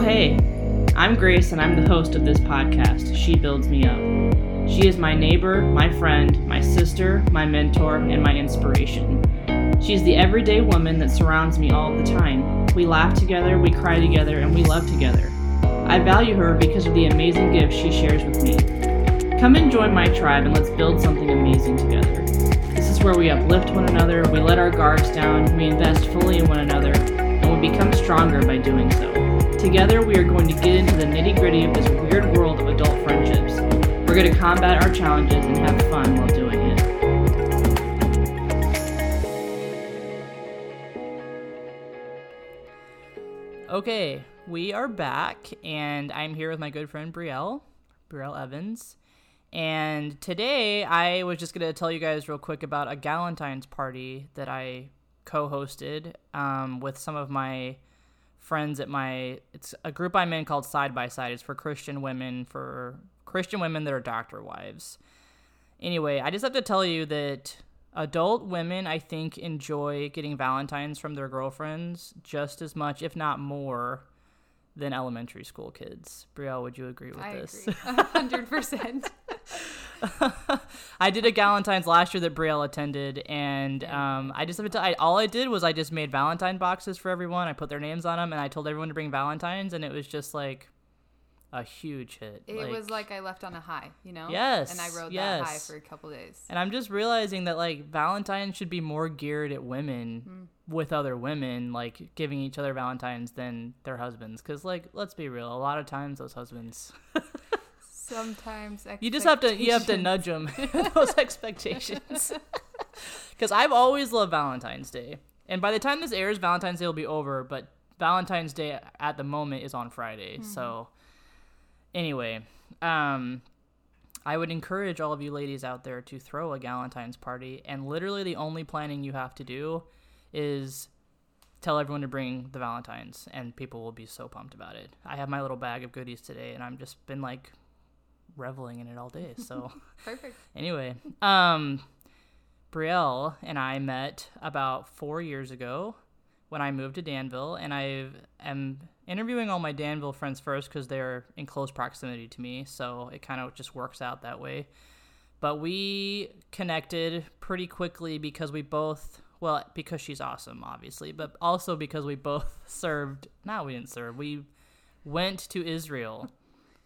hey, I'm Grace and I'm the host of this podcast, She Builds Me Up. She is my neighbor, my friend, my sister, my mentor, and my inspiration. She's the everyday woman that surrounds me all the time. We laugh together, we cry together, and we love together. I value her because of the amazing gifts she shares with me. Come and join my tribe and let's build something amazing together. This is where we uplift one another, we let our guards down, we invest fully in one another, and we become stronger by doing so. Together, we are going to get into the nitty gritty of this weird world of adult friendships. We're going to combat our challenges and have fun while doing it. Okay, we are back, and I'm here with my good friend Brielle, Brielle Evans. And today, I was just going to tell you guys real quick about a Galentine's party that I co hosted um, with some of my friends at my it's a group I'm in called Side by Side. It's for Christian women for Christian women that are doctor wives. Anyway, I just have to tell you that adult women I think enjoy getting Valentines from their girlfriends just as much, if not more, than elementary school kids. Brielle, would you agree with I this? agree. A hundred percent. I did a Galentine's last year that Brielle attended, and um, I just have to I, all I did was I just made Valentine boxes for everyone. I put their names on them, and I told everyone to bring Valentines, and it was just like a huge hit. It was like I left on a high, you know? Yes, And I rode that high for a couple days. And I'm just realizing that like Valentine's should be more geared at women Mm-hmm. with other women, like giving each other Valentines than their husbands. Because like, let's be real, a lot of times those husbands, Sometimes you just have to you have to nudge them those expectations. Because I've always loved Valentine's Day, and by the time this airs, Valentine's Day will be over. But Valentine's Day at the moment is on Friday, Mm-hmm. so anyway, um. I would encourage all of you ladies out there to throw a Galentine's party, and literally the only planning you have to do is tell everyone to bring the Valentines, and people will be so pumped about it. I have my little bag of goodies today, and I've just been like reveling in it all day. So Perfect. anyway, um, Brielle and I met about four years ago when I moved to Danville, and I am interviewing all my Danville friends first because they're in close proximity to me, so it kind of just works out that way. But we connected pretty quickly because we both, well, because she's awesome, obviously, but also because we both served. No, we didn't serve. We went to Israel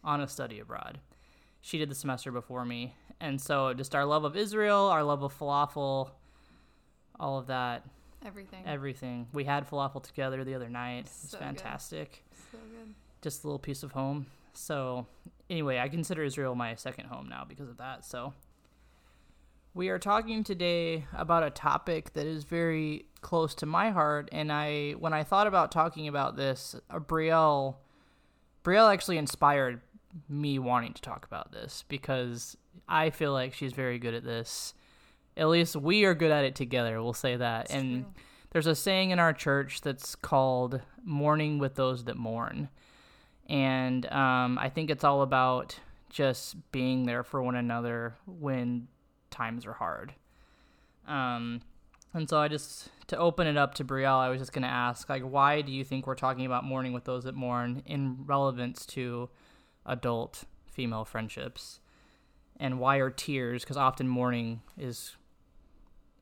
on a study abroad. She did the semester before me, and so just our love of Israel, our love of falafel, all of that, Everything. everything. We had falafel together the other night. It was So good. fantastic. so good. Just a little piece of home. So, anyway, I consider Israel my second home now because of that. So, we are talking today about a topic that is very close to my heart. And I, when I thought about talking about this, uh, Brielle, Brielle actually inspired me wanting to talk about this because I feel like she's very good at this. At least we are good at it together. We'll say that. and true. there's a saying in our church that's called "mourning with those that mourn," and um, I think it's all about just being there for one another when times are hard. Um, and so I just to open it up to Brielle, I was just gonna ask, like, why do you think we're talking about mourning with those that mourn in relevance to adult female friendships? And why are tears? Because often mourning is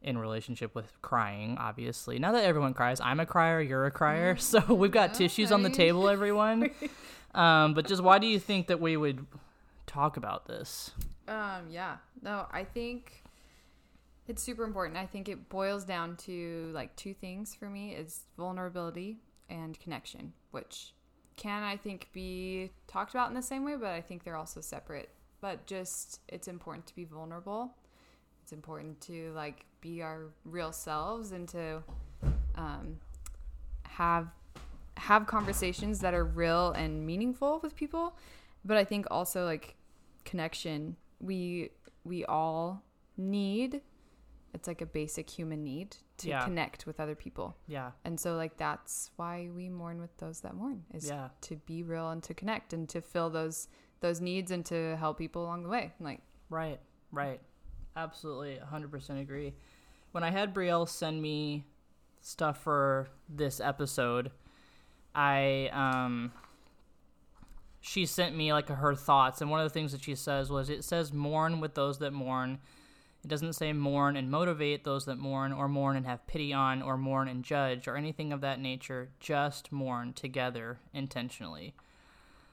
in relationship with crying, obviously. Not that everyone cries. I'm a crier, you're a crier. So we've got Yeah, tissues on the table, everyone. um, but just why do you think that we would talk about this? Um, yeah. No, I think it's super important. I think it boils down to like two things for me is vulnerability and connection, which can I think be talked about in the same way, but I think they're also separate. But just it's important to be vulnerable. It's important to like be our real selves and to um, have have conversations that are real and meaningful with people. But I think also like connection we we all need it's like a basic human need to Yeah. connect with other people Yeah. and so like that's why we mourn with those that mourn is Yeah. to be real and to connect and to fill those those needs and to help people along the way like Right, right. Absolutely, 100% agree. When I had Brielle send me stuff for this episode, I um she sent me like her thoughts, and one of the things that she says was, "It says mourn with those that mourn." It doesn't say mourn and motivate those that mourn, or mourn and have pity on, or mourn and judge, or anything of that nature. Just mourn together intentionally.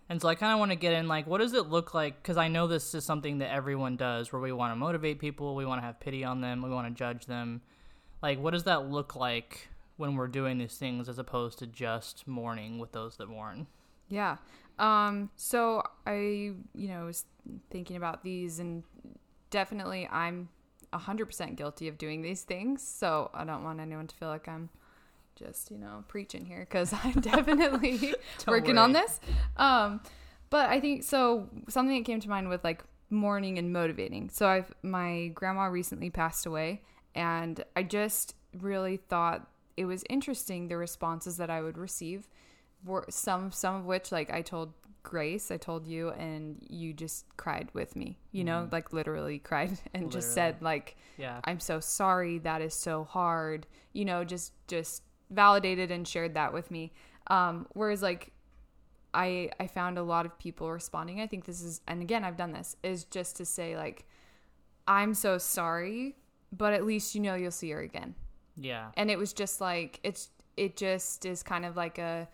And so I kind of want to get in like, what does it look like? Because I know this is something that everyone does where we want to motivate people, we want to have pity on them, we want to judge them. Like, what does that look like when we're doing these things as opposed to just mourning with those that mourn? Yeah. Um, so I, you know, was thinking about these and definitely I'm 100% guilty of doing these things. So I don't want anyone to feel like I'm just, you know, preaching here because I'm definitely working on this. Um, but I think so. Something that came to mind with like mourning and motivating. So I've my grandma recently passed away, and I just really thought it was interesting the responses that I would receive were some some of which like I told Grace, I told you, and you just cried with me. You know, like literally cried and just said like Yeah. I'm so sorry. That is so hard. You know, just just validated and shared that with me. Um, whereas like I I found a lot of people responding. I think this is and again I've done this is just to say like I'm so sorry, but at least you know you'll see her again. Yeah. And it was just like it's it just is kind of like a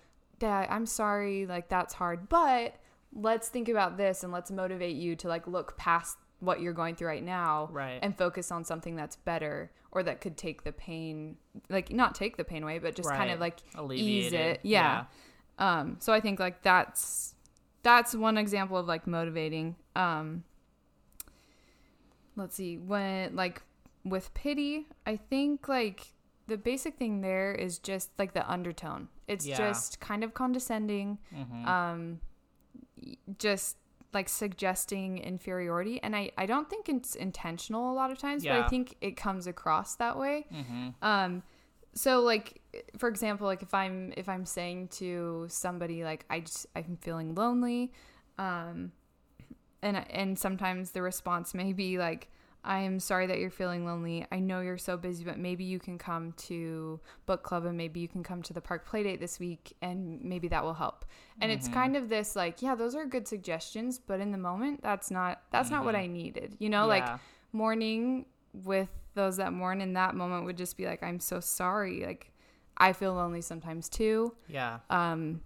dad, I'm sorry, like that's hard, but let's think about this and let's motivate you to like look past what you're going through right now Right. and focus on something that's better or that could take the pain like not take the pain away but just kind of like Alleviate ease it. it yeah. um so i think like that's that's one example of like motivating um let's see when like with pity i think like the basic thing there is just like the undertone it's Yeah. just kind of condescending Mhm. um just like suggesting inferiority and i i don't think it's intentional a lot of times but i think it comes across that way Mhm. um so like for example like if i'm if i'm saying to somebody like i just i'm feeling lonely um and and sometimes the response may be like i'm sorry that you're feeling lonely i know you're so busy but maybe you can come to book club and maybe you can come to the park playdate this week and maybe that will help and it's kind of this like yeah those are good suggestions but in the moment that's not that's not what i needed you know like Yeah. mourning with those that mourn in that moment would just be like i'm so sorry like i feel lonely sometimes too Yeah. um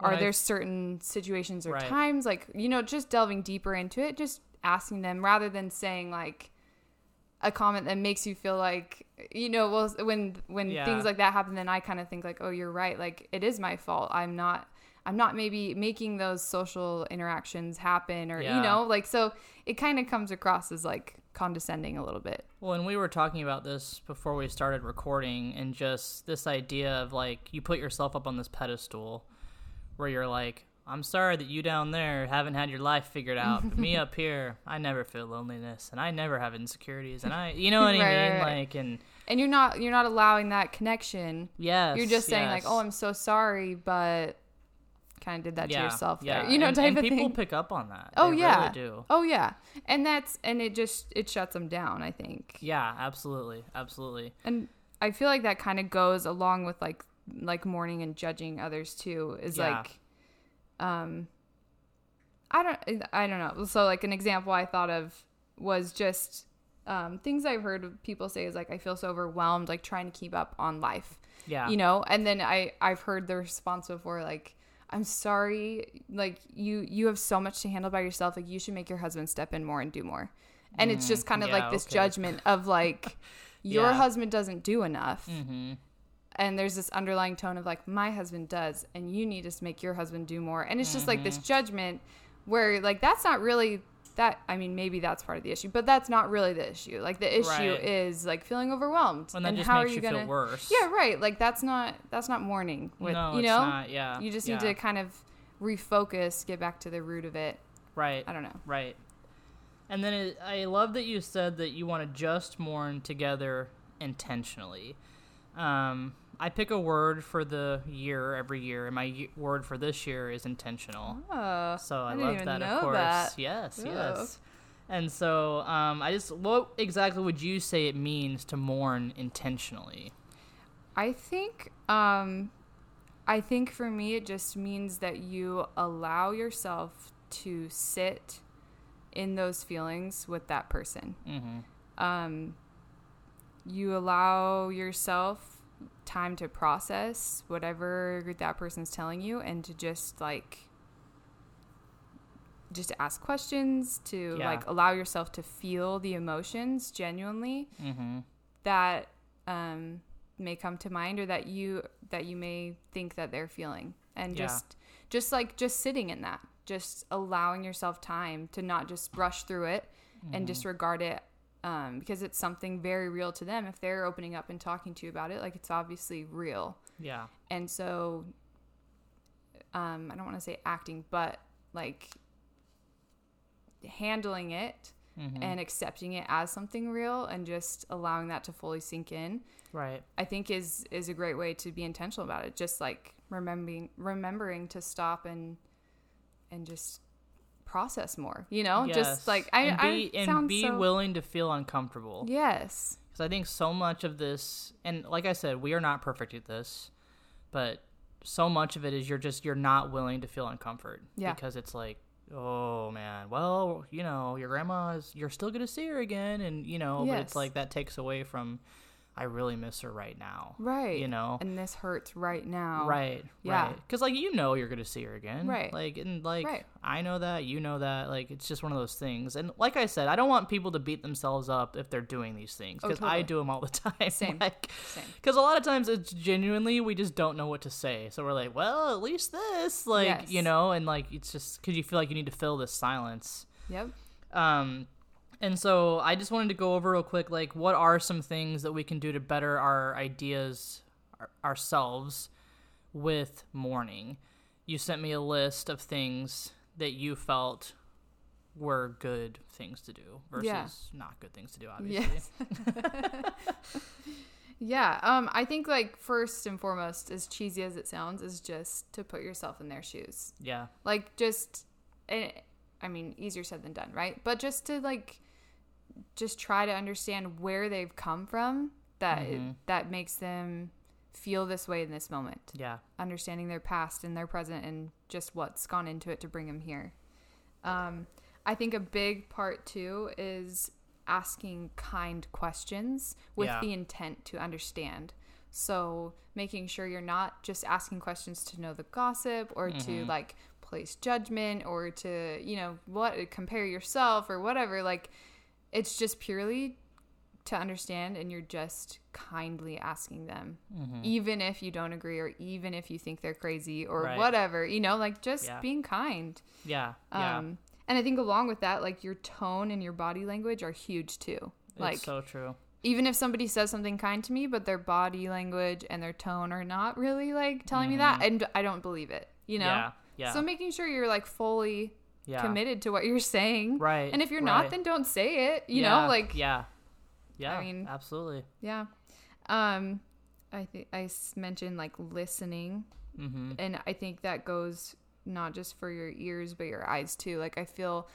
are I- there certain situations or Right. times like you know just delving deeper into it just asking them rather than saying like a comment that makes you feel like you know well when when Yeah. things like that happen then i kind of think like oh you're right like it is my fault i'm not i'm not maybe making those social interactions happen or Yeah. you know like so it kind of comes across as like condescending a little bit Well, and we were talking about this before we started recording, and just this idea of like you put yourself up on this pedestal where you're like, I'm sorry that you down there haven't had your life figured out, but me up here, I never feel loneliness, and I never have insecurities, and I, you know what I mean? right, right. Like, and and you're not you're not allowing that connection yes, you're just saying like oh i'm so sorry but kind of did that to yourself yeah. there you know and, type and of people thing pick up on that. oh They yeah really do. oh yeah and that's and it just it shuts them down i think Yeah, absolutely, absolutely. and i feel like that kind of goes along with like like mourning and judging others too is Yeah. like um i don't i don't know. So like an example i thought of was just um things i've heard people say is like i feel so overwhelmed like trying to keep up on life Yeah, you know? And then i i've heard the response before like i'm sorry like you you have so much to handle by yourself like you should make your husband step in more and do more. And it's just kind of Mm, yeah, like this okay. judgment of like your Yeah. husband doesn't do enough. Hmm and there's this underlying tone of like my husband does and you need to make your husband do more and it's just like Mm-hmm. this judgment where like that's not really that i mean maybe that's part of the issue but that's not really the issue like the issue Right. is like feeling overwhelmed And that just how makes are you you gonna feel worse. yeah right like that's not that's not mourning with no, you it's know not. Yeah, you just yeah. need to kind of refocus get back to the root of it right. i don't know Right. And then it, I love that you said that you want to just mourn together intentionally. Um, I pick a word for the year every year, and my y- word for this year is intentional. oh So I, I love that, of course. that. Yes, Ooh. yes. And so um, I just, what exactly would you say it means to mourn intentionally? I think um I think for me, it just means that you allow yourself to sit in those feelings with that person. Mm-hmm. Um, you allow yourself time to process whatever that person's telling you and to just like just to ask questions to Yeah. like allow yourself to feel the emotions genuinely Mm-hmm. that um, may come to mind or that you that you may think that they're feeling and Yeah. just just like just sitting in that just allowing yourself time to not just rush through it Mm-hmm. and disregard it um, because it's something very real to them if they're opening up and talking to you about it like it's obviously real Yeah. and so um, i don't want to say acting but like handling it Mm-hmm. and accepting it as something real and just allowing that to fully sink in Right. i think is is a great way to be intentional about it just like remembering remembering to stop and and just process more you know Yes. just like i and be, I and be so, willing to feel uncomfortable. yes Because I think so much of this, and like I said, we are not perfect at this, but so much of it is you're just you're not willing to feel uncomfort. Yeah. Because it's like, oh man, well, you know, your grandma is you're still gonna see her again, and you know, but it's like that takes away from, I really miss her right now. right You know. and this hurts right now Right, Yeah. right. Because like you know you're gonna see her again, Right. Like and like Right. I know that you know that. Like it's just one of those things. And like I said, I don't want people to beat themselves up if they're doing these things Oh, because I do them all the time. Same. Like, Same. because a lot of times it's genuinely we just don't know what to say. So we're like, well, at least this, like Yes. you know, and like it's just because you feel like you need to fill this silence. yep Um, and so I just wanted to go over real quick, like, what are some things that we can do to better our ideas our, ourselves with mourning? You sent me a list of things that you felt were good things to do versus Yeah. not good things to do, obviously. Yes. yeah. Um, I think like first and foremost, as cheesy as it sounds, is just to put yourself in their shoes. Yeah. Like just, eh, I mean, easier said than done, right? But just to like, just try to understand where they've come from. That Mhm. that makes them feel this way in this moment. Yeah. understanding their past and their present and just what's gone into it to bring them here. Um, I think a big part too is asking kind questions with Yeah. the intent to understand. So making sure you're not just asking questions to know the gossip or to Mhm. like place judgment or to, you know, what compare yourself or whatever. Like it's just purely to understand and you're just kindly asking them hmm even if you don't agree or even if you think they're crazy or Right. whatever you know like just Yeah. being kind Yeah. Yeah. um and i think along with that like your tone and your body language are huge too like it's so true. even if somebody says something kind to me but their body language and their tone are not really like telling me that and i don't believe it you know Mm-hmm. Yeah. Yeah. so making sure you're like fully yeah. committed to what you're saying Right. and if you're right. not then don't say it you Yeah, know like Yeah. Yeah. I mean- absolutely. yeah um i think i mentioned like listening hmm and I think that goes not just for your ears but your eyes too. Like I feel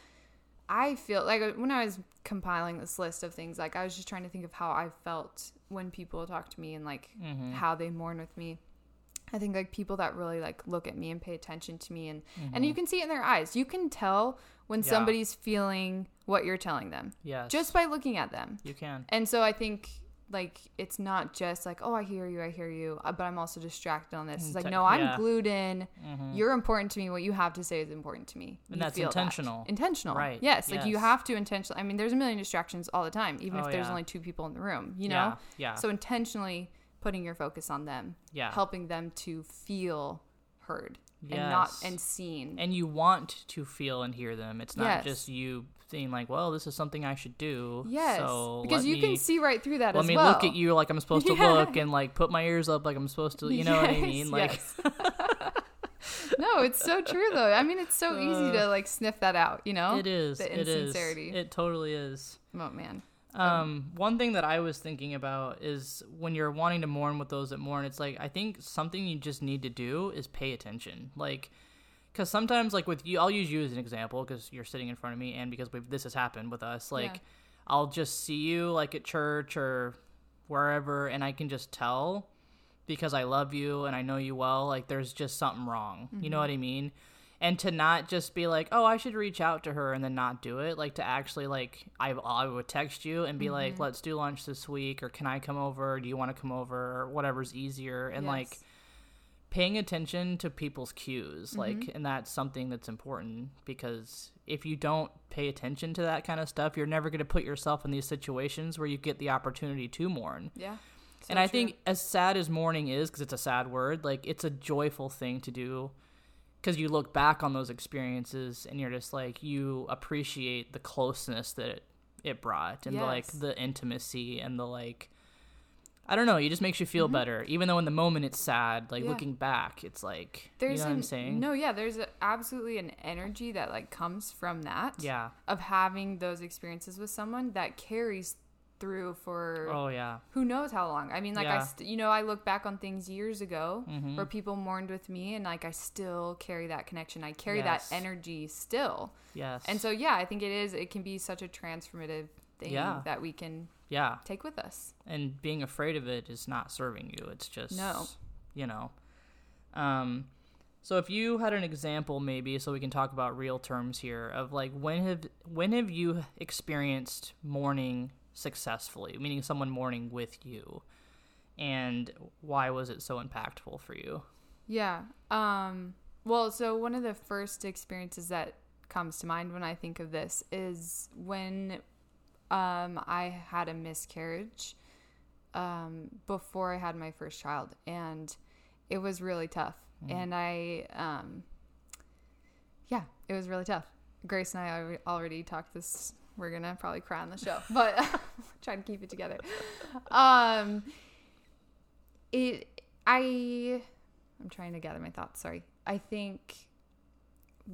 I feel like uh, when I was compiling this list of things like I was just trying to think of how I felt when people talk to me and like hmm how they mourn with me. I think like people that really like look at me and pay attention to me and Mm-hmm. and you can see it in their eyes. You can tell when Yeah. somebody's feeling what you're telling them Yes. just by looking at them. you can. And so I think like it's not just like oh I hear you I hear you uh, but I'm also distracted on this. It's like no I'm yeah. glued in. Mhm. You're important to me. What you have to say is important to me. And You that's feel that. intentional. Intentional. Right. Yes. Like you have to intentionally. I mean, there's a million distractions all the time, even Oh, if there's yeah. only two people in the room. You know. Yeah. Yeah. So intentionally putting your focus on them, yeah. helping them to feel heard and not Yes. and seen. and you want to feel and hear them. It's not Yes. just you saying like, "Well, this is something I should do." yes. So because you me, can see right through that Let me well. look at you like I'm supposed to Yeah. look, and like put my ears up like I'm supposed to. You know what I mean? Like, yes. no, it's so true though. I mean, it's so easy uh, to like sniff that out. You know. it is. The it is. insincerity. It totally is. Oh man. Um, one thing that I was thinking about is when you're wanting to mourn with those that mourn, it's like I think something you just need to do is pay attention. Like, because sometimes, like with you, I'll use you as an example because you're sitting in front of me, and because we've, this has happened with us. Like, Yeah. I'll just see you like at church or wherever, and I can just tell because I love you and I know you well, like there's just something wrong. You know Mm-hmm. what I mean? And to not just be like, oh, I should reach out to her and then not do it, like to actually like I I would text you and be Mm-hmm. like, let's do lunch this week, or can I come over? Do you want to come over? Or whatever's easier, and like paying attention to people's cues Mm-hmm. like and that's something that's important because if you don't pay attention to that kind of stuff you're never going to put yourself in these situations where you get the opportunity to mourn Yeah. So and i true. think as sad as mourning is because it's a sad word like it's a joyful thing to do because you look back on those experiences and you're just like you appreciate the closeness that it, it brought and the, like the intimacy and the like I don't know. It just makes you feel better, even though in the moment it's sad. Like Mm-hmm. Yeah. looking back, it's like there's you know what I'm saying. No, yeah, there's a, absolutely an energy that like comes from that. Yeah. Of having those experiences with someone that carries through for Oh yeah. who knows how long. I mean, like I, st- you know, I look back on things years ago Mhm. where people mourned with me, and like I still carry that connection. I carry Yes. that energy still, Yes. and so yeah, I think it is. It can be such a transformative thing Yeah. that we can yeah, take with us. and being afraid of it is not serving you. It's just No. You know. Um. So if you had an example, maybe, so we can talk about real terms here of like when have when have you experienced mourning successfully, meaning someone mourning with you, and why was it so impactful for you? Yeah. Um well, so one of the first experiences that comes to mind when I think of this is when um I had a miscarriage um before I had my first child and it was really tough. And I um yeah, it was really tough. Grace and I already talked this we're going to probably cry on the show, but try to keep it together. Um it I I'm trying to gather my thoughts. Sorry. I think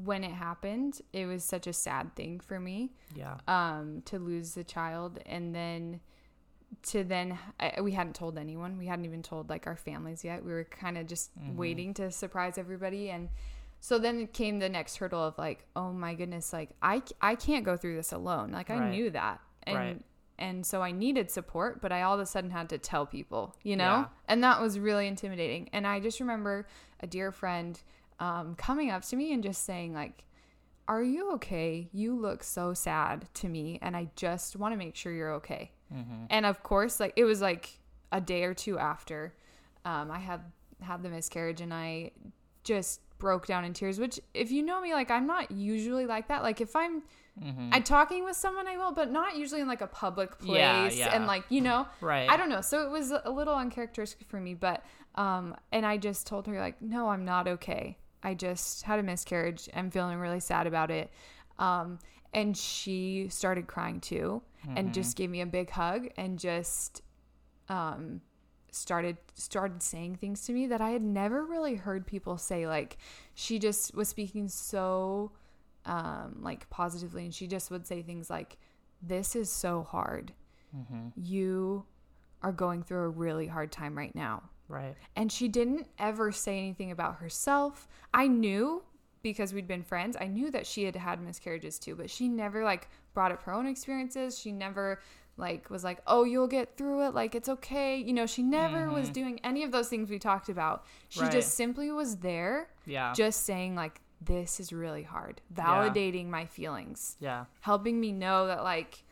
when it happened, it was such a sad thing for me Yeah. um, to lose the child, and then to then I, we hadn't told anyone. We hadn't even told like our families yet. We were kind of just waiting to surprise everybody, and so then came the next hurdle of like, oh my goodness, like I I can't go through this alone. Like I Right. knew that, and Right. and so I needed support, but I all of a sudden had to tell people, you know? Yeah. And that was really intimidating. And I just remember a dear friend um, coming up to me and just saying, like, Are you okay? You look so sad to me, and I just want to make sure you're okay. And of course, like, it was like a day or two after um, I had had the miscarriage, and I just broke down in tears which if you know me like i'm not usually like that. Like if i'm i'm talking with someone i will but not usually in like a public place Yeah, yeah. and like you know Right. i don't know. So it was a little uncharacteristic for me but um and i just told her like no i'm not okay. I just had a miscarriage. I'm feeling really sad about it. Um and she started crying too and just gave me a big hug and just um started started saying things to me that I had never really heard people say like she just was speaking so um like positively and she just would say things like this is so hard you are going through a really hard time right now Right. and she didn't ever say anything about herself. I knew because we'd been friends, I knew that she had had miscarriages too, but she never like brought up her own experiences. She never like was like, "Oh, you'll get through it. Like it's okay." You know, she never was doing any of those things we talked about. She Right. just simply was there Yeah. just saying like this is really hard, validating my feelings yeah. helping me know that like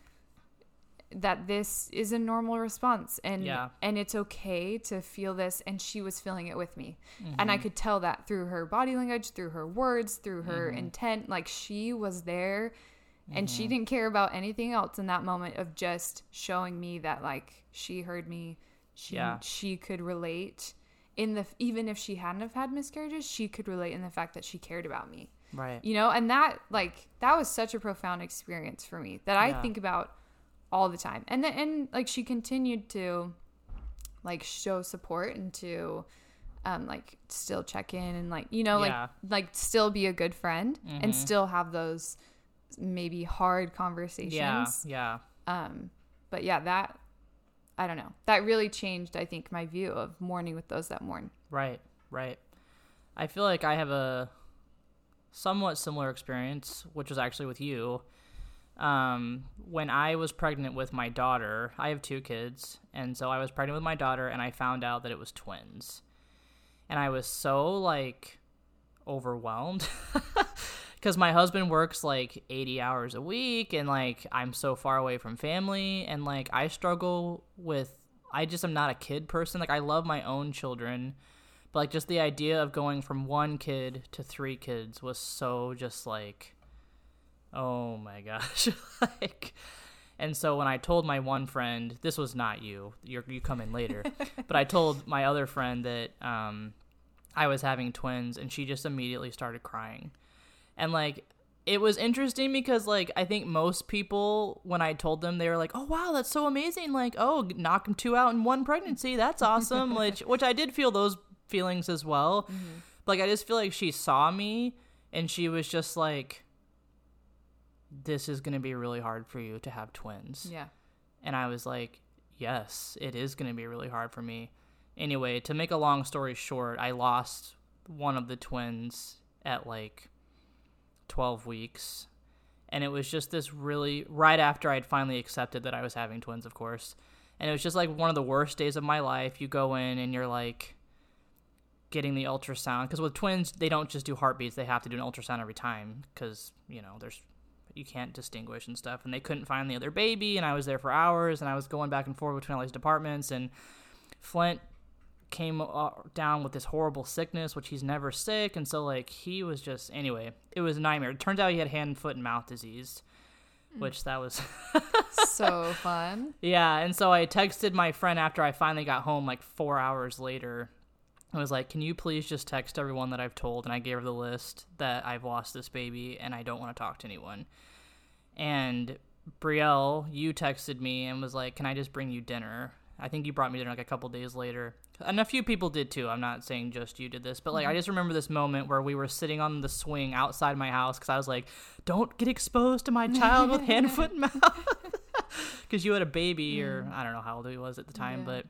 that this is a normal response and Yeah. and it's okay to feel this and she was feeling it with me and Mm-hmm. i could tell that through her body language through her words through her Mm-hmm. intent like she was there and she didn't care about anything else in that moment of just showing me that like she heard me she Yeah. she could relate in the even if she hadn't have had miscarriages she could relate in the fact that she cared about me Right. you know and that like that was such a profound experience for me that i Yeah. think about all the time and then and like she continued to like show support and to um like still check in and like you know like Yeah. like still be a good friend and Mhm. still have those maybe hard Yeah. conversations Yeah. um but yeah that i don't know that really changed i think my view of mourning with those that mourn Right, right. I feel like I have a somewhat similar experience, which was actually with you. um, when I was pregnant with my daughter, I have two kids, and so I was pregnant with my daughter, and I found out that it was twins, and I was so like overwhelmed because my husband works like 80 hours a week, and like I'm so far away from family, and like I struggle with I just am not a kid person. Like I love my own children, but like just the idea of going from one kid to three kids was so just like oh my gosh like and so when i told my one friend this was not you You're, you come in later but i told my other friend that um, i was having twins and she just immediately started crying and like it was interesting because like i think most people when i told them they were like oh wow that's so amazing like oh knock them two out in one pregnancy that's awesome which which i did feel those feelings as well Mm-hmm. like i just feel like she saw me and she was just like this is going to be really hard for you to have twins Yeah. and I was like, yes, it is going to be really hard for me. Anyway, to make a long story short, I lost one of the twins at like 12 weeks. And it was just this really, right after I'd finally accepted that I was having twins, of course. And it was just like one of the worst days of my life. You go in and you're like getting the ultrasound. Because with twins, they don't just do heartbeats, they have to do an ultrasound every time. Because, you know, there's you can't distinguish and stuff. And they couldn't find the other baby, and I was there for hours, and I was going back and forth between all these departments. And Flint came uh, down with this horrible sickness, which he's never sick, and so like he was just anyway, it was a nightmare. It turns out he had hand, foot, and mouth disease, which that was so fun. yeah. And so I texted my friend after I finally got home, like four hours later. I was like, "Can you please just text everyone that I've told?" And I gave her the list that I've lost this baby and I don't want to talk to anyone. And Brielle, you texted me and was like, "Can I just bring you dinner?" I think you brought me dinner like a couple days later, and a few people did too. I'm not saying just you did this, but like I mm-hmm. just remember this moment where we were sitting on the swing outside my house because I was like, "Don't get exposed to my child with hand, foot, and mouth," because you had a baby, or mm. I don't know how old he was at the time, Yeah. but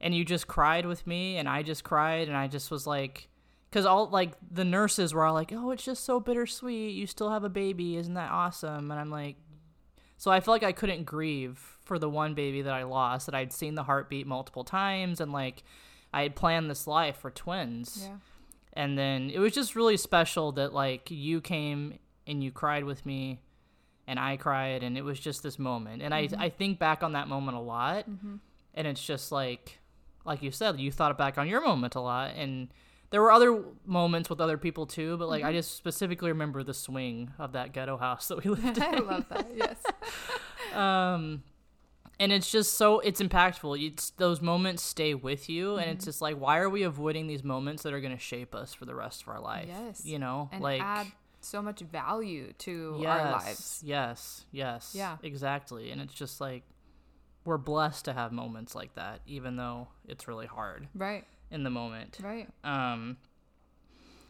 and you just cried with me and i just cried and i just was like because all like the nurses were all like oh it's just so bittersweet you still have a baby isn't that awesome and i'm like so i felt like i couldn't grieve for the one baby that i lost that i'd seen the heartbeat multiple times and like i had planned this life for twins. Yeah. and then it was just really special that like you came and you cried with me and i cried and it was just this moment. And i mm-hmm. i think back on that moment a lot mm-hmm. and it's just like like you said you thought back on your moment a lot and there were other moments with other people too but like i just specifically remember the swing of that ghetto house that we lived in I love that. Yes. um and it's just so it's impactful it's those moments stay with you and Mm-hmm. it's just like why are we avoiding these moments that are going to shape us for the rest of our life Yes. you know And like add so much value to yes, our lives. yes yes Yeah. exactly and it's just like we're blessed to have moments like that even though it's really hard Right. in the moment Right. um,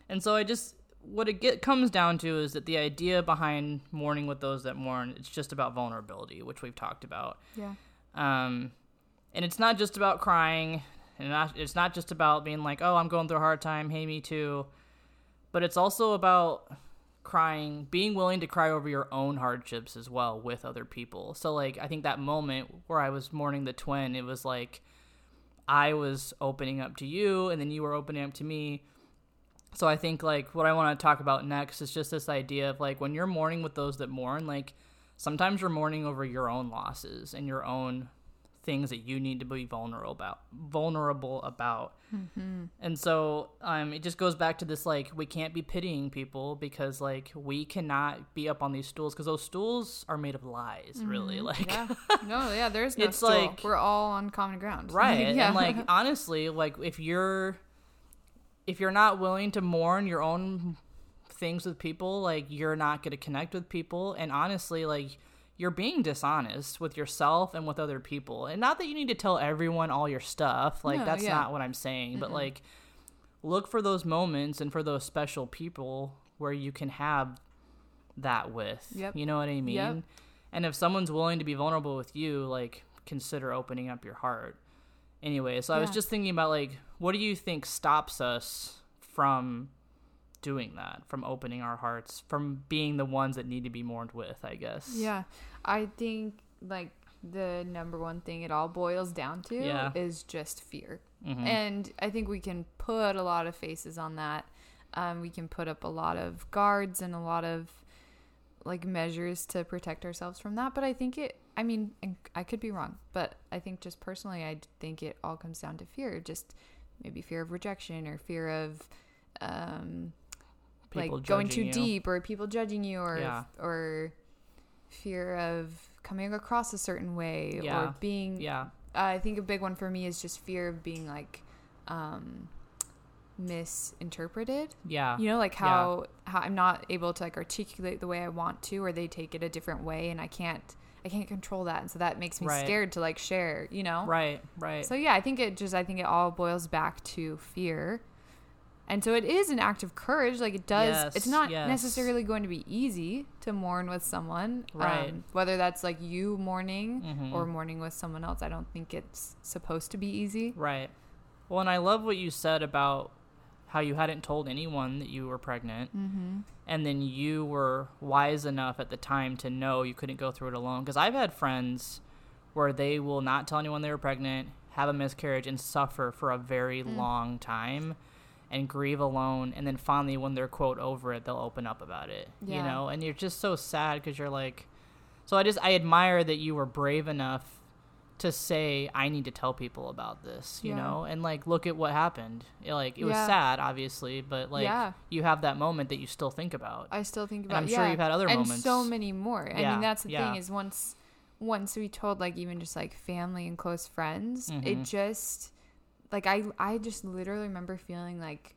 and so I just what it get comes down to is that the idea behind mourning with those that mourn it's just about vulnerability, which we've talked about. Yeah. Um, and it's not just about crying, and not, it's not just about being like, "Oh, I'm going through a hard time. Hey, me too." But it's also about crying, being willing to cry over your own hardships as well with other people. So like, I think that moment where I was mourning the twin, it was like I was opening up to you, and then you were opening up to me. So I think like what I want to talk about next is just this idea of like when you're mourning with those that mourn, like sometimes you're mourning over your own losses and your own things that you need to be vulnerable about vulnerable about and so um it just goes back to this like we can't be pitying people because like we cannot be up on these stools because those stools are made of lies really like Yeah. No, yeah, there's no It's stool. like- We're all on common ground. right yeah. and like honestly like if you're if you're not willing to mourn your own things with people like you're not going to connect with people and honestly like you're being dishonest with yourself and with other people and not that you need to tell everyone all your stuff like No, that's yeah. not what i'm saying but like look for those moments and for those special people where you can have that with Yep. you know what i mean Yep. and if someone's willing to be vulnerable with you like consider opening up your heart anyway so i was just thinking about like what do you think stops us from doing that, from opening our hearts, from being the ones that need to be mourned with, I guess. Yeah. I think like the number one thing it all boils down to Yeah. is just fear. Mhm. And I think we can put a lot of faces on that. Um, we can put up a lot of guards and a lot of like measures to protect ourselves from that. But I think it, I mean, and I could be wrong, but I think just personally, I think it all comes down to fear. Just maybe fear of rejection or fear of, um, People like going too you. deep or people judging you or Yeah. or fear of coming across a certain way Yeah. or being Yeah. I think a big one for me is just fear of being like um misinterpreted. Yeah. You know, like Yeah. how how I'm not able to like articulate the way I want to or they take it a different way and I can't I can't control that and so that makes me Right. scared to like share, you know? Right. Right. So yeah, I think it just I think it all boils back to fear. And so it is an act of courage. Like it does Yes, it's not yes. necessarily going to be easy to mourn with someone. Right. Um, whether that's like you mourning Mhm. or mourning with someone else. I don't think it's supposed to be easy. Right. Well, and I love what you said about how you hadn't told anyone that you were pregnant, Mm-hmm. and then you were wise enough at the time to know you couldn't go through it alone. Because I've had friends where they will not tell anyone they were pregnant, have a miscarriage, and suffer for a very Mm. long time. And grieve alone, and then finally, when they're quote over it, they'll open up about it. yeah. You know, and you're just so sad because you're like, so I just I admire that you were brave enough to say I need to tell people about this, you Yeah. know, and like look at what happened. It, like it was sad, obviously, but like Yeah. you have that moment that you still think about. I still think And about I'm sure you've had other and moments. so many more. I Yeah, mean that's the yeah. thing is once once we told like even just like family and close friends, it Mhm. just like I I just literally remember feeling like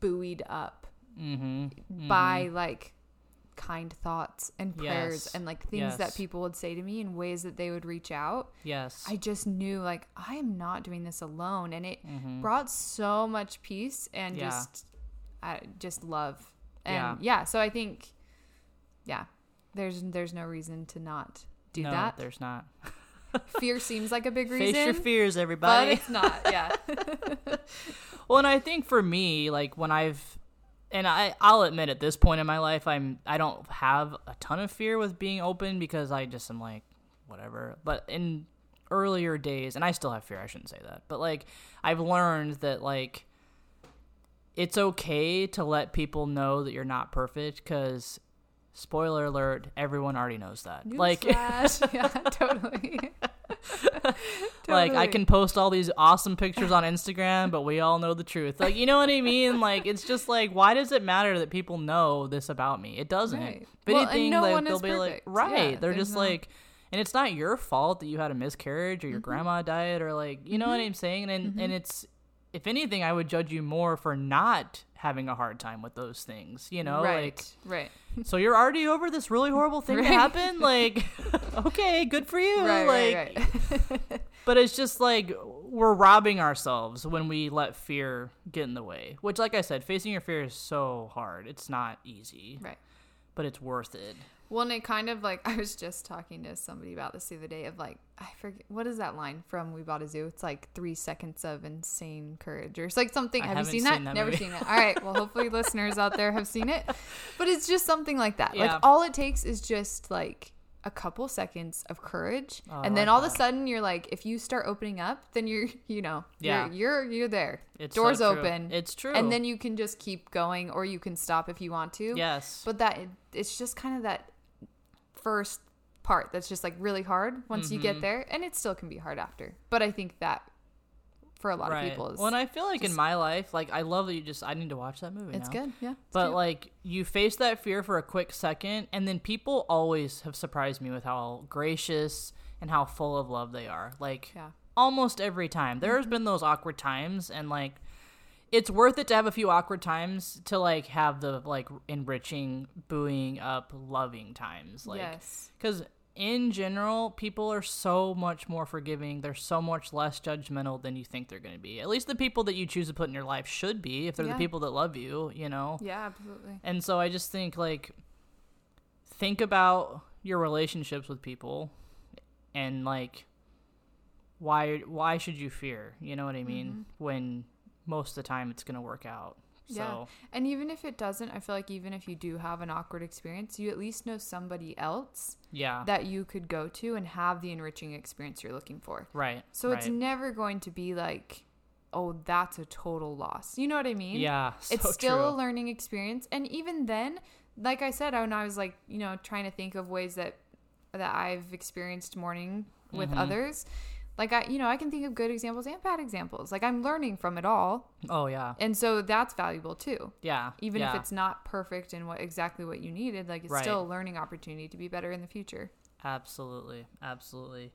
buoyed up mm-hmm. by like kind thoughts and prayers Yes. and like things that people would say to me in ways that they would reach out. yes, I just knew like I am not doing this alone and it Mhm. brought so much peace and Yeah. just I just love. And Yeah. yeah. so I think yeah, there's there's no reason to not do no, that. There's not. Fear seems like a big reason. Face your fears, everybody. but it's not. Yeah. Well, and I think for me, like when I've, and I, I'll admit at this point in my life, I'm, I don't have a ton of fear with being open because I just am like, whatever. But in earlier days, and I still have fear, I shouldn't say that, but like I've learned that like it's okay to let people know that you're not perfect because. Spoiler alert, everyone already knows that. like yeah, totally. like I can post all these awesome pictures on Instagram, but we all know the truth. Like you know what I mean? Like it's just like why does it matter that people know this about me? It doesn't. Right. If Well, anything, no like, they'll be like right. Yeah, They're just no- like and it's not your fault that you had a miscarriage or your Mm-hmm. grandma died or like you know what I'm saying? And and it's if anything, I would judge you more for not having a hard time with those things. You know, right. right. so you're already over this really horrible thing Right. that happened. Like, okay, good for you. Right, like, right, right. but it's just like we're robbing ourselves when we let fear get in the way. Which, like I said, facing your fear is so hard. It's not easy, right. but it's worth it. Well, and it kind of like I was just talking to somebody about this the other day of like I forget what is that line from We Bought a Zoo? It's like three seconds of insane courage or it's like something. I have you haven't seen that? that Never seen it. All right. Well, hopefully listeners out there have seen it. But it's just something like that. Yeah. Like all it takes is just like a couple seconds of courage, Oh, and then like all of a sudden you're like, if you start opening up, then you're you know Yeah. you're you're, you're there. It's Doors true. open. It's true. And then you can just keep going, or you can stop if you want to. yes, But that it's just kind of that first part that's just like really hard once you Mm-hmm. get there, and it still can be hard after. But I think that for a lot right. of people is well, and I feel like in my life, like I love that you just I need to watch that movie. it's now. good. Yeah, it's But like you face that fear for a quick second, and then people always have surprised me with how gracious and how full of love they are. Like yeah, almost every time. There's Mm-hmm. been those awkward times and like it's worth it to have a few awkward times to like have the like enriching, buoying up, loving times. Like yes, cuz in general, people are so much more forgiving. They're so much less judgmental than you think they're going to be. At least the people that you choose to put in your life should be if they're Yeah. the people that love you, you know. yeah, absolutely. And so I just think like think about your relationships with people and like why why should you fear? You know what I mean? Mm-hmm. When most of the time it's going to work out Yeah. So And even if it doesn't, I feel like even if you do have an awkward experience, you at least know somebody else yeah, that you could go to and have the enriching experience you're looking for. right. So it's never going to be like, oh, that's a total loss. You know what I mean? yeah, it's still true. a learning experience. And even then, like I said, when I was like, you know, trying to think of ways that that I've experienced mourning with Mhm. others, like I, you know, I can think of good examples and bad examples. Like I'm learning from it all, Oh yeah, and so that's valuable too. yeah. Even yeah. if it's not perfect and what exactly what you needed, like it's Right. still a learning opportunity to be better in the future. Absolutely, absolutely.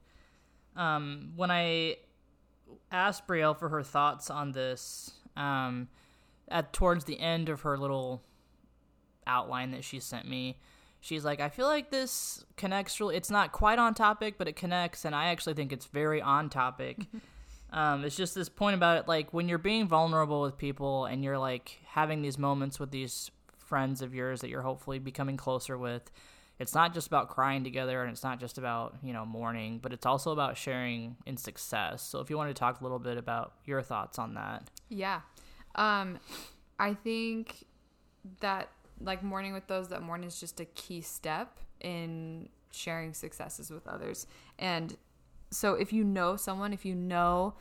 Um, when I asked Brielle for her thoughts on this, um, at towards the end of her little outline that she sent me, she's like, "I feel like this connects. Really, it's not quite on topic, but it connects, and I actually think it's very on topic." um, it's just this point about it, like when you're being vulnerable with people and you're like having these moments with these friends of yours that you're hopefully becoming closer with it's not just about crying together and it's not just about you know mourning but it's also about sharing in success so if you want to talk a little bit about your thoughts on that Yeah. Um I think that like mourning with those that mourn is just a key step in sharing successes with others. And so if you know someone, if you know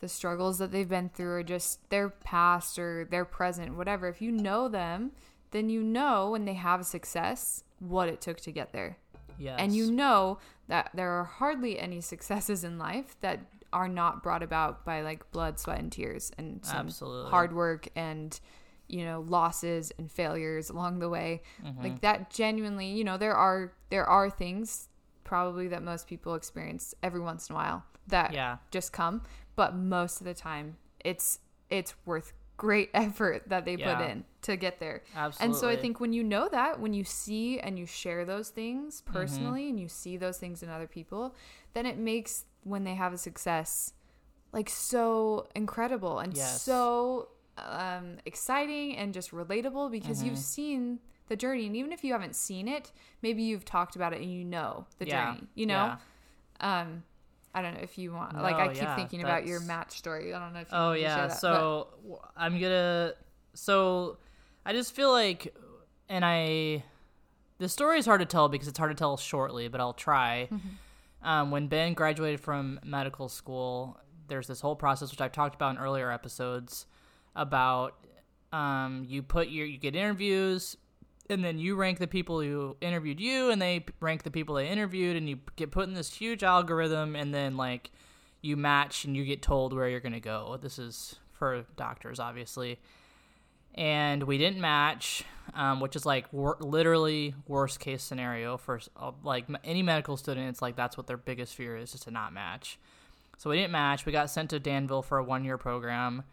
the struggles that they've been through or just their past or their present, whatever, if you know them, then you know when they have a success what it took to get there. yes And you know that there are hardly any successes in life that are not brought about by like blood, sweat, and tears and some Absolutely. hard work and you know losses and failures along the way. Mm-hmm. Like that genuinely, you know, there are there are things probably that most people experience every once in a while that Yeah. just come, but most of the time it's it's worth great effort that they Yeah. put in to get there. absolutely And so I think when you know that, when you see and you share those things Mm-hmm. personally and you see those things in other people, then it makes when they have a success like so incredible and Yes. so um, exciting and just relatable because Mm-hmm. you've seen the journey. And even if you haven't seen it, maybe you've talked about it and you know the Yeah. journey, you know? Um, I don't know if you want, like, I keep yeah, thinking about your match story. I don't know if you Oh want to share yeah. that, but- So w- I'm gonna. So I just feel like, and I, the story is hard to tell because it's hard to tell shortly, but I'll try. Mm-hmm. Um, when Ben graduated from medical school, there's this whole process which I've talked about in earlier episodes about um, you put your you get interviews and then you rank the people who interviewed you and they rank the people they interviewed and you get put in this huge algorithm and then like you match and you get told where you're going to go. This is for doctors obviously. And we didn't match um, which is like wor- literally worst case scenario for uh, like any medical student. It's like that's what their biggest fear is is to not match. So we didn't match. We got sent to danville for a one year program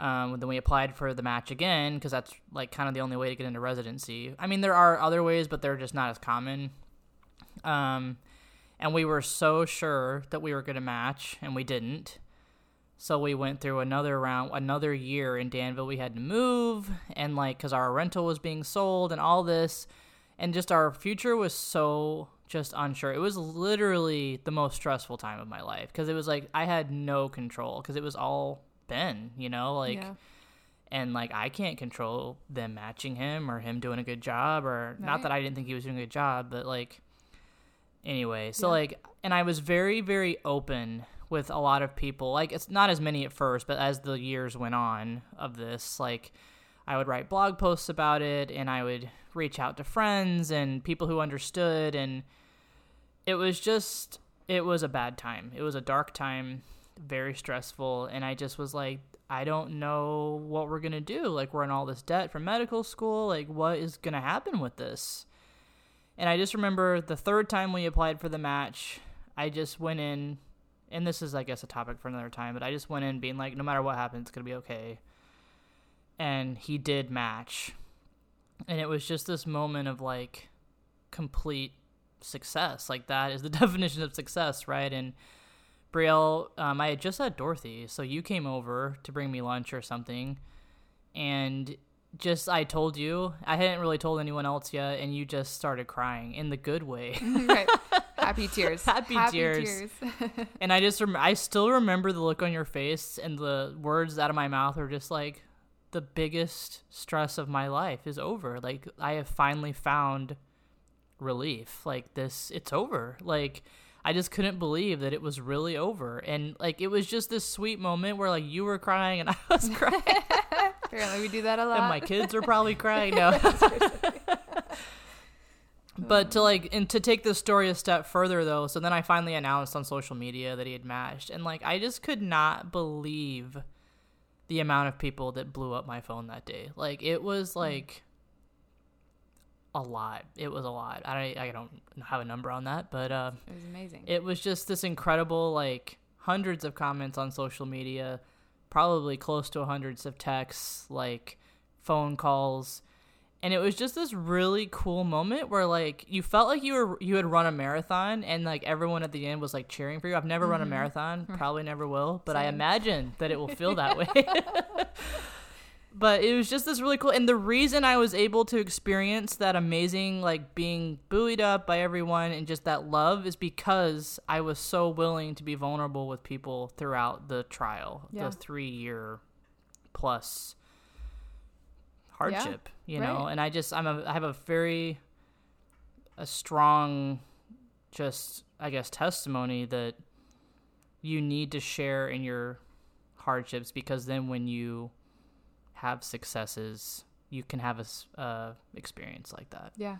um, then we applied for the match again because that's like kind of the only way to get into residency. I mean, there are other ways, but they're just not as common. Um, and we were so sure that we were going to match, and we didn't. So we went through another round, another year in Danville. We had to move, and like, because our rental was being sold, and all this, and just our future was so just unsure. It was literally the most stressful time of my life because it was like I had no control because it was all Ben, you know, like Yeah. and like I can't control them matching him or him doing a good job or not that I didn't think he was doing a good job, but like anyway, so Yeah. like and I was very very open with a lot of people. Like it's not as many at first, but as the years went on of this, like I would write blog posts about it and I would reach out to friends and people who understood and it was just it was a bad time. It was a dark time, very stressful and I just was like I don't know what we're going to do. Like we're in all this debt from medical school. Like what is going to happen with this? And I just remember the third time we applied for the match, I just went in and this is I guess a topic for another time, but I just went in being like no matter what happens, it's going to be okay. And he did match. And it was just this moment of like complete success. Like that is the definition of success, right? And Brielle, um, I had just had Dorothy, so you came over to bring me lunch or something, and just I told you I hadn't really told anyone else yet, and you just started crying in the good way, right. Happy tears. Happy tears. and I just rem- I still remember the look on your face and the words out of my mouth were just like, the biggest stress of my life is over. Like I have finally found relief. Like this it's over. Like I just couldn't believe that it was really over. And like it was just this sweet moment where like you were crying and I was crying. Apparently, we do that a lot. and my kids are probably crying now. but to um. like and to take the story a step further though, so then I finally announced on social media that he had matched and like I just could not believe the amount of people that blew up my phone that day. Like it was hmm. like a lot. It was a lot. I I don't have a number on that, but uh it was amazing. it was just this incredible like hundreds of comments on social media probably close to hundreds of texts like phone calls and it was just this really cool moment where like you felt like you were you had run a marathon and like everyone at the end was like cheering for you i've never run a marathon probably never will but i imagine that it will feel that way but it was just this really cool and the reason i was able to experience that amazing like being buoyed up by everyone and just that love is because i was so willing to be vulnerable with people throughout the trial Yeah. the three year plus hardship you know right. and i just i'm a i have a very a strong just i guess testimony that you need to share in your hardships because then when you have successes you can have a uh, experience like that yeah,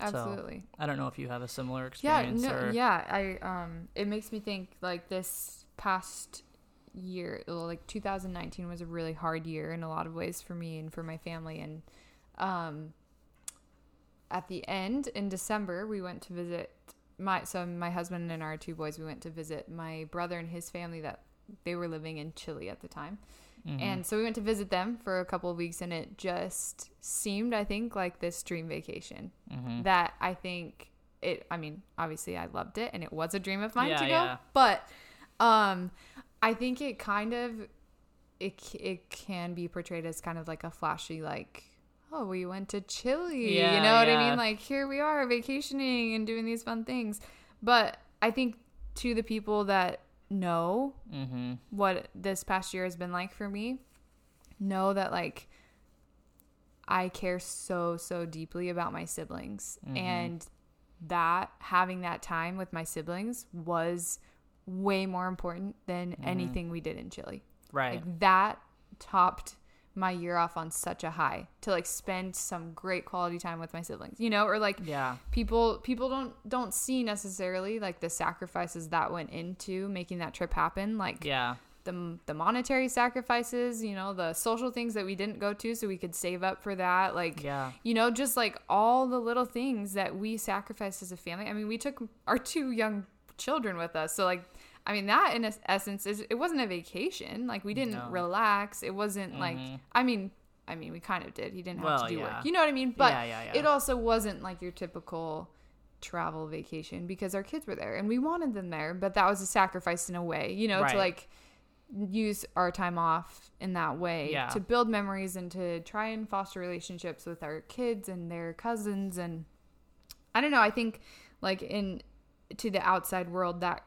absolutely. i don't know if you have a similar experience. yeah, no, or yeah. I um, it makes me think like this past year, like 2019 was a really hard year in a lot of ways for me and for my family, and um, at the end in December we went to visit my so my husband and our two boys we went to visit my brother and his family that they were living in Chile at the time. Mhm. And so we went to visit them for a couple of weeks, and it just seemed, I think, like this dream vacation Mhm. that I think it. I mean, obviously, I loved it, and it was a dream of mine Yeah, to go. yeah. But um, I think it kind of it it can be portrayed as kind of like a flashy, like oh, we went to Chile. Yeah, you know what I mean? Like here we are vacationing and doing these fun things. But I think to the people that know Mhm. what this past year has been like for me know that like I care so so deeply about my siblings Mhm. and that having that time with my siblings was way more important than anything we did in Chile. right Like that topped my year off on such a high to like spend some great quality time with my siblings, you know, or like yeah. people people don't don't see necessarily like the sacrifices that went into making that trip happen like yeah. the the monetary sacrifices you know the social things that we didn't go to so we could save up for that like yeah. you know just like all the little things that we sacrificed as a family. I mean we took our two young children with us so like i mean that in essence is it wasn't a vacation like we didn't No. relax it wasn't like Mhm. i mean i mean we kind of did he didn't have Well, to do yeah. work you know what i mean but yeah, yeah, it also wasn't like your typical travel vacation because our kids were there and we wanted them there but that was a sacrifice in a way you know Right. to like use our time off in that way Yeah. to build memories and to try and foster relationships with our kids and their cousins and I don't know I think like in to the outside world that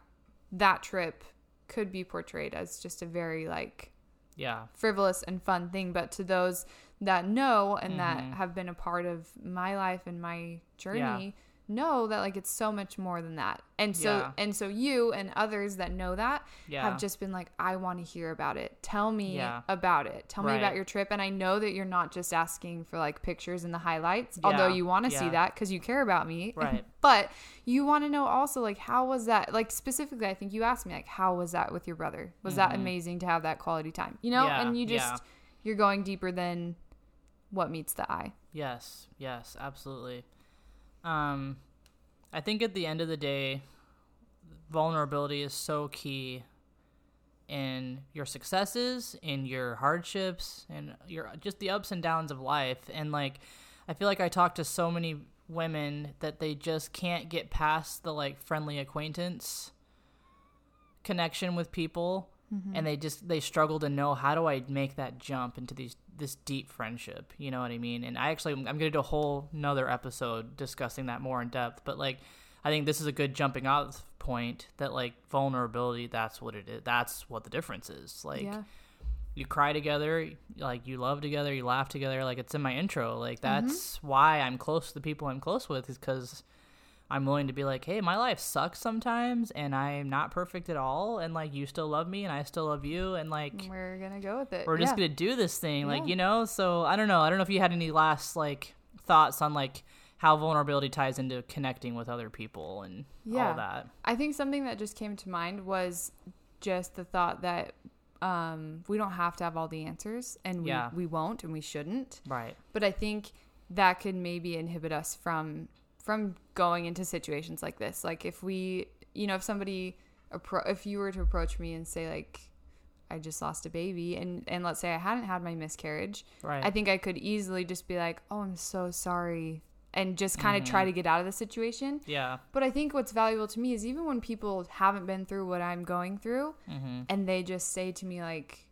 that trip could be portrayed as just a very like yeah frivolous and fun thing but to those that know and that Mhm. have been a part of my life and my journey know that like it's so much more than that. And so Yeah. and so you and others that know that yeah. have just been like i want to hear about it. Tell me Yeah. about it. Tell me about your trip. And i know that you're not just asking for like pictures and the highlights although you want to see that because you care about me. Right. but you want to know also like how was that like specifically i think you asked me like how was that with your brother? Was that Mhm. amazing to have that quality time you know? And you just you're going deeper than what meets the eye. Yes, yes, absolutely. Um, I think at the end of the day, vulnerability is so key in your successes, in your hardships, and your just the ups and downs of life. And like, I feel like I talk to so many women that they just can't get past the like friendly acquaintance connection with people and they just they struggle to know how do I make that jump into these this deep friendship you know what I mean and I actually I'm gonna do a whole another episode discussing that more in depth but like I think this is a good jumping off point that like vulnerability that's what it is that's what the difference is like yeah you cry together, like you love together, you laugh together. Like it's in my intro. Like mm-hmm. that's why I'm close to the people I'm close with is because I'm willing to be like, hey, my life sucks sometimes, and I'm not perfect at all, and like you still love me, and I still love you, and like We're gonna go with it. we're just Yeah. gonna do this thing, like you know. So I don't know. I don't know if you had any last like thoughts on like how vulnerability ties into connecting with other people and Yeah. all that. I think something that just came to mind was just the thought that um, we don't have to have all the answers, and we, Yeah. we won't, and we shouldn't. Right. But I think that could maybe inhibit us from from going into situations like this. Like if we, you know, if somebody, appro- if you were to approach me and say like, I just lost a baby, and and let's say I hadn't had my miscarriage, Right. I think I could easily just be like, oh, I'm so sorry, and just kind of try Mm-hmm. to get out of the situation. yeah. But I think what's valuable to me is even when people haven't been through what I'm going through Mm-hmm. and they just say to me like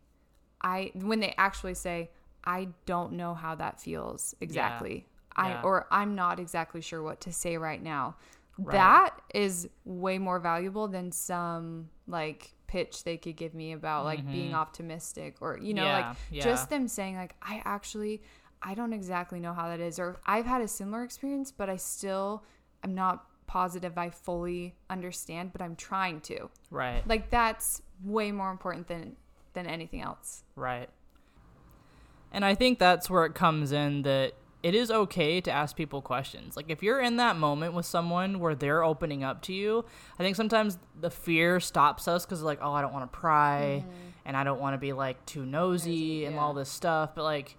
I when they actually say I don't know how that feels exactly. I Yeah. or I'm not exactly sure what to say right now. Right. That is way more valuable than some like pitch they could give me about like being optimistic or you know Mm-hmm. Yeah, like yeah. just them saying like I actually I don't exactly know how that is or I've had a similar experience but I still I'm not positive I fully understand but I'm trying to. Right. Like that's way more important than than anything else. Right. And I think that's where it comes in that it is okay to ask people questions. Like if you're in that moment with someone where they're opening up to you, I think sometimes the fear stops us cuz like, oh, I don't want to pry mm-hmm. and I don't want to be like too nosy, Nosy, and yeah. all this stuff, but like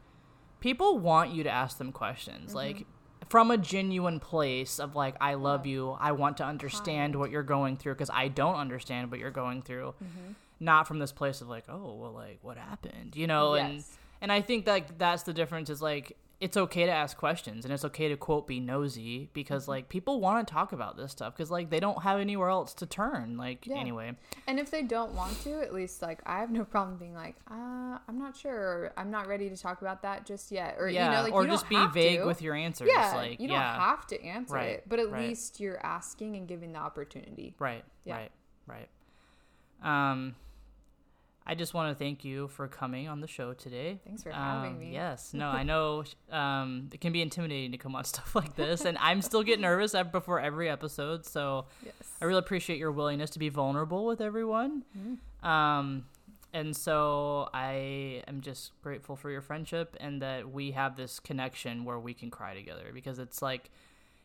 people want you to ask them questions. Mm-hmm. Like from a genuine place of like I love you, I want to understand what you're going through cuz I don't understand what you're going through. Mm-hmm. Not from this place of like, oh, well like what happened? You know, and and I think that that's the difference is like it's okay to ask questions and it's okay to quote be nosy because Mm-hmm. like people want to talk about this stuff because like they don't have anywhere else to turn. Like Yeah. anyway, And if they don't want to, at least like I have no problem being like, uh, I'm not sure, or I'm not ready to talk about that just yet, or yeah, you know, like or you just be vague to. with your answers. yeah, like you don't yeah, have to answer Right, it, but at right. least you're asking and giving the opportunity. right, Yeah. right, right. Um, I just want to thank you for coming on the show today. Thanks for having Um, me. Yes, no, I know um, it can be intimidating to come on stuff like this, and I'm still getting nervous before every episode. So Yes. I really appreciate your willingness to be vulnerable with everyone. Um, and so I am just grateful for your friendship and that we have this connection where we can cry together because it's like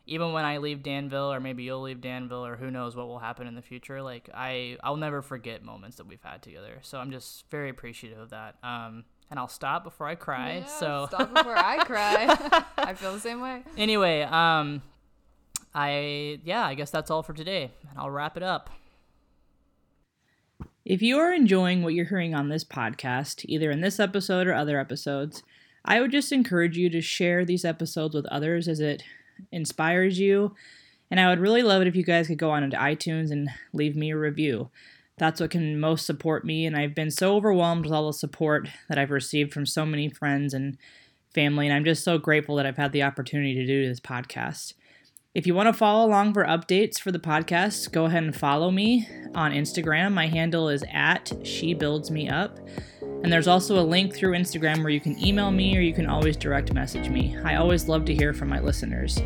even when I leave Danville or maybe you'll leave Danville or who knows what will happen in the future, like I I'll never forget moments that we've had together. So I'm just very appreciative of that. Um, and I'll stop before I cry. Yeah, so stop before I cry. I feel the same way. anyway, um, I yeah, I guess that's all for today, and I'll wrap it up. If you are enjoying what you're hearing on this podcast, either in this episode or other episodes, I would just encourage you to share these episodes with others as it inspires you. And I would really love it if you guys could go on into iTunes and leave me a review. That's what can most support me. And I've been so overwhelmed with all the support that I've received from so many friends and family. And I'm just so grateful that I've had the opportunity to do this podcast. If you want to follow along for updates for the podcast, go ahead and follow me on Instagram. My handle is at She Builds Me Up. And there's also a link through Instagram where you can email me or you can always direct message me. I always love to hear from my listeners.